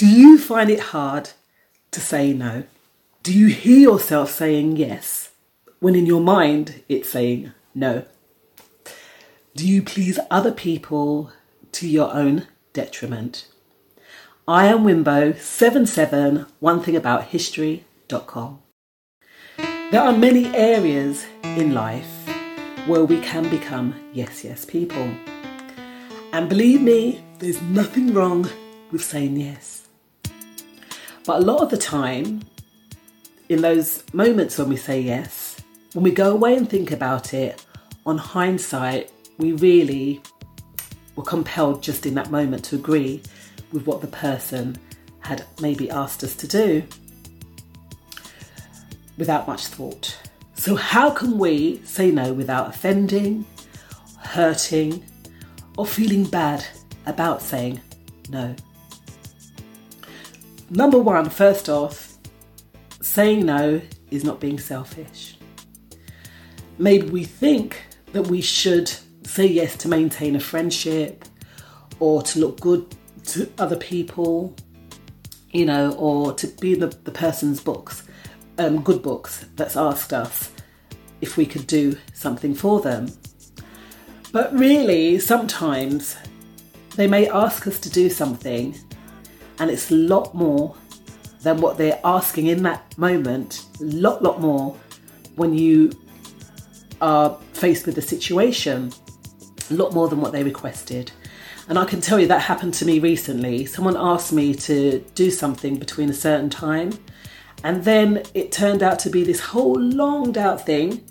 Do you find it hard to say no? Do you hear yourself saying yes when in your mind it's saying no? Do you please other people to your own detriment? I am Wimbo, 77, one thing about history.com. There are many areas in life where we can become yes, yes people. And believe me, there's nothing wrong with saying yes. But a lot of the time, in those moments when we say yes, when we go away and think about it, on hindsight, we really were compelled just in that moment to agree with what the person had maybe asked us to do without much thought. So, how can we say no without offending, hurting, or feeling bad about saying no? Number one, first off, saying no is not being selfish. Maybe we think that we should say yes to maintain a friendship or to look good to other people, you know, or to be the, the person's books, um, good books that's asked us if we could do something for them. But really, sometimes they may ask us to do something and it's a lot more than what they're asking in that moment, a lot, lot more when you uh, are faced with the situation, a lot more than what they requested. And I can tell you that happened to me recently. Someone asked me to do something between a certain time, and then it turned out to be this whole longed out thing.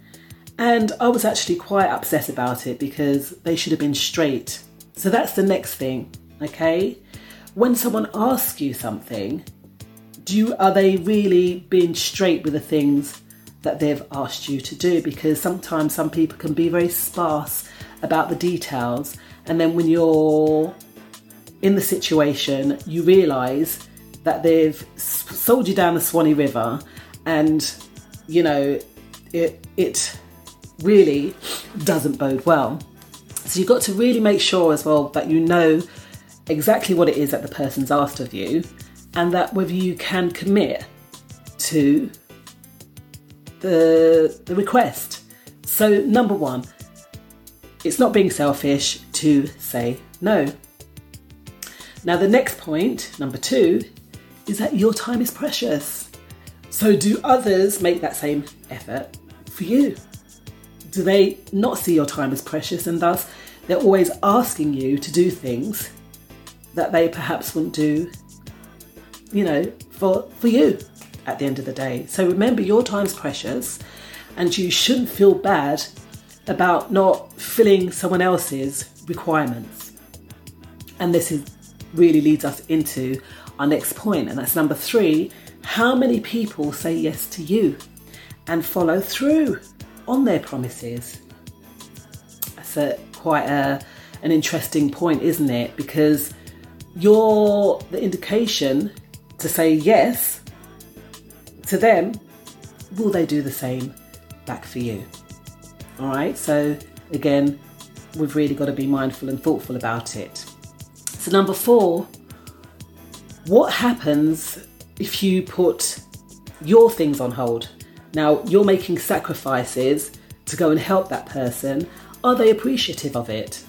And I was actually quite upset about it because they should have been straight. So that's the next thing, okay? When someone asks you something, do you, are they really being straight with the things that they've asked you to do? Because sometimes some people can be very sparse about the details and then when you're in the situation, you realise that they've sold you down the Swanee River, and you know it it really doesn't bode well. So you've got to really make sure as well that you know exactly what it is that the person's asked of you, and that whether you can commit to the the request. So number one, it's not being selfish to say no. Now, the next point, number two, is that your time is precious. So, do others make that same effort for you? Do they not see your time as precious and thus they're always asking you to do things that they perhaps wouldn't do, you know, for, for you at the end of the day? So, remember, your time's precious and you shouldn't feel bad about not filling someone else's requirements. And this is, really leads us into our next point, and that's number three how many people say yes to you and follow through on their promises? That's a, quite a, an interesting point, isn't it? Because you're the indication to say yes to them, will they do the same back for you? All right, so again, we've really got to be mindful and thoughtful about it. So, number four, what happens if you put your things on hold? Now, you're making sacrifices to go and help that person. Are they appreciative of it?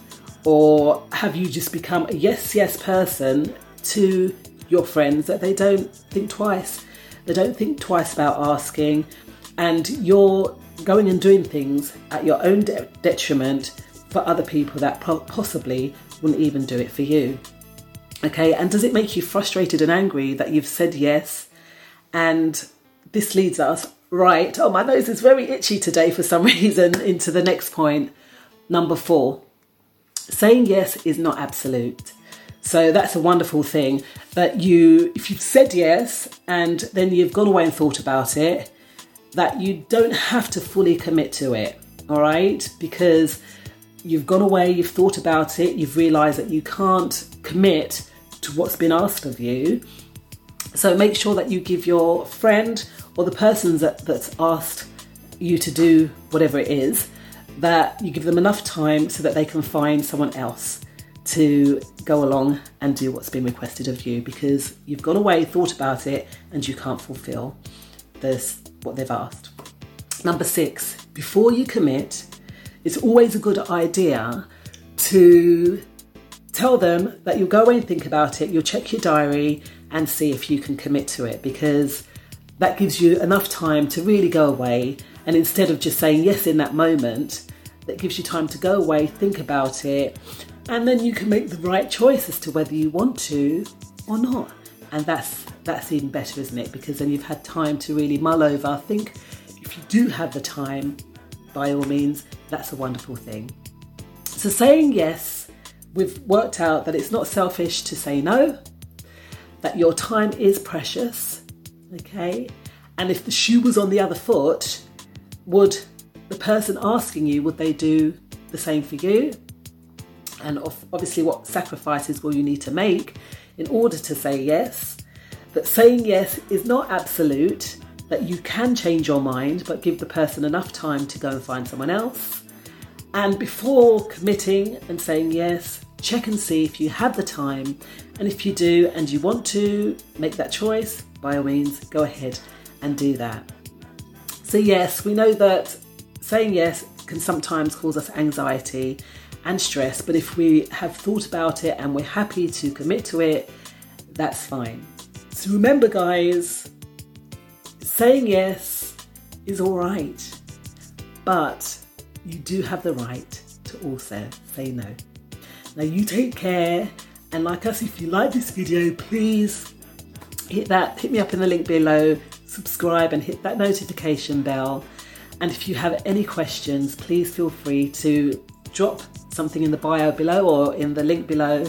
Or have you just become a yes, yes person to your friends that they don't think twice? They don't think twice about asking, and you're going and doing things at your own de- detriment for other people that po- possibly wouldn't even do it for you. Okay, and does it make you frustrated and angry that you've said yes? And this leads us right, oh, my nose is very itchy today for some reason, into the next point, number four. Saying yes is not absolute. So that's a wonderful thing. But you, if you've said yes and then you've gone away and thought about it, that you don't have to fully commit to it, all right? Because you've gone away, you've thought about it, you've realized that you can't commit to what's been asked of you. So make sure that you give your friend or the person that, that's asked you to do whatever it is, that you give them enough time so that they can find someone else to go along and do what's been requested of you because you've gone away, thought about it, and you can't fulfill this what they've asked. Number six, before you commit, it's always a good idea to tell them that you'll go away and think about it, you'll check your diary and see if you can commit to it because that gives you enough time to really go away. And instead of just saying yes in that moment, that gives you time to go away, think about it, and then you can make the right choice as to whether you want to or not. And that's that's even better, isn't it? Because then you've had time to really mull over, think if you do have the time, by all means, that's a wonderful thing. So saying yes, we've worked out that it's not selfish to say no, that your time is precious, okay? And if the shoe was on the other foot, would the person asking you, would they do the same for you? And obviously, what sacrifices will you need to make in order to say yes? That saying yes is not absolute, that you can change your mind, but give the person enough time to go and find someone else. And before committing and saying yes, check and see if you have the time. And if you do and you want to make that choice, by all means, go ahead and do that. So, yes, we know that saying yes can sometimes cause us anxiety and stress, but if we have thought about it and we're happy to commit to it, that's fine. So, remember, guys, saying yes is all right, but you do have the right to also say no. Now, you take care, and like us, if you like this video, please hit that, hit me up in the link below, subscribe, and hit that notification bell. And if you have any questions, please feel free to drop something in the bio below or in the link below,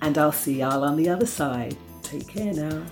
and I'll see y'all on the other side. Take care now.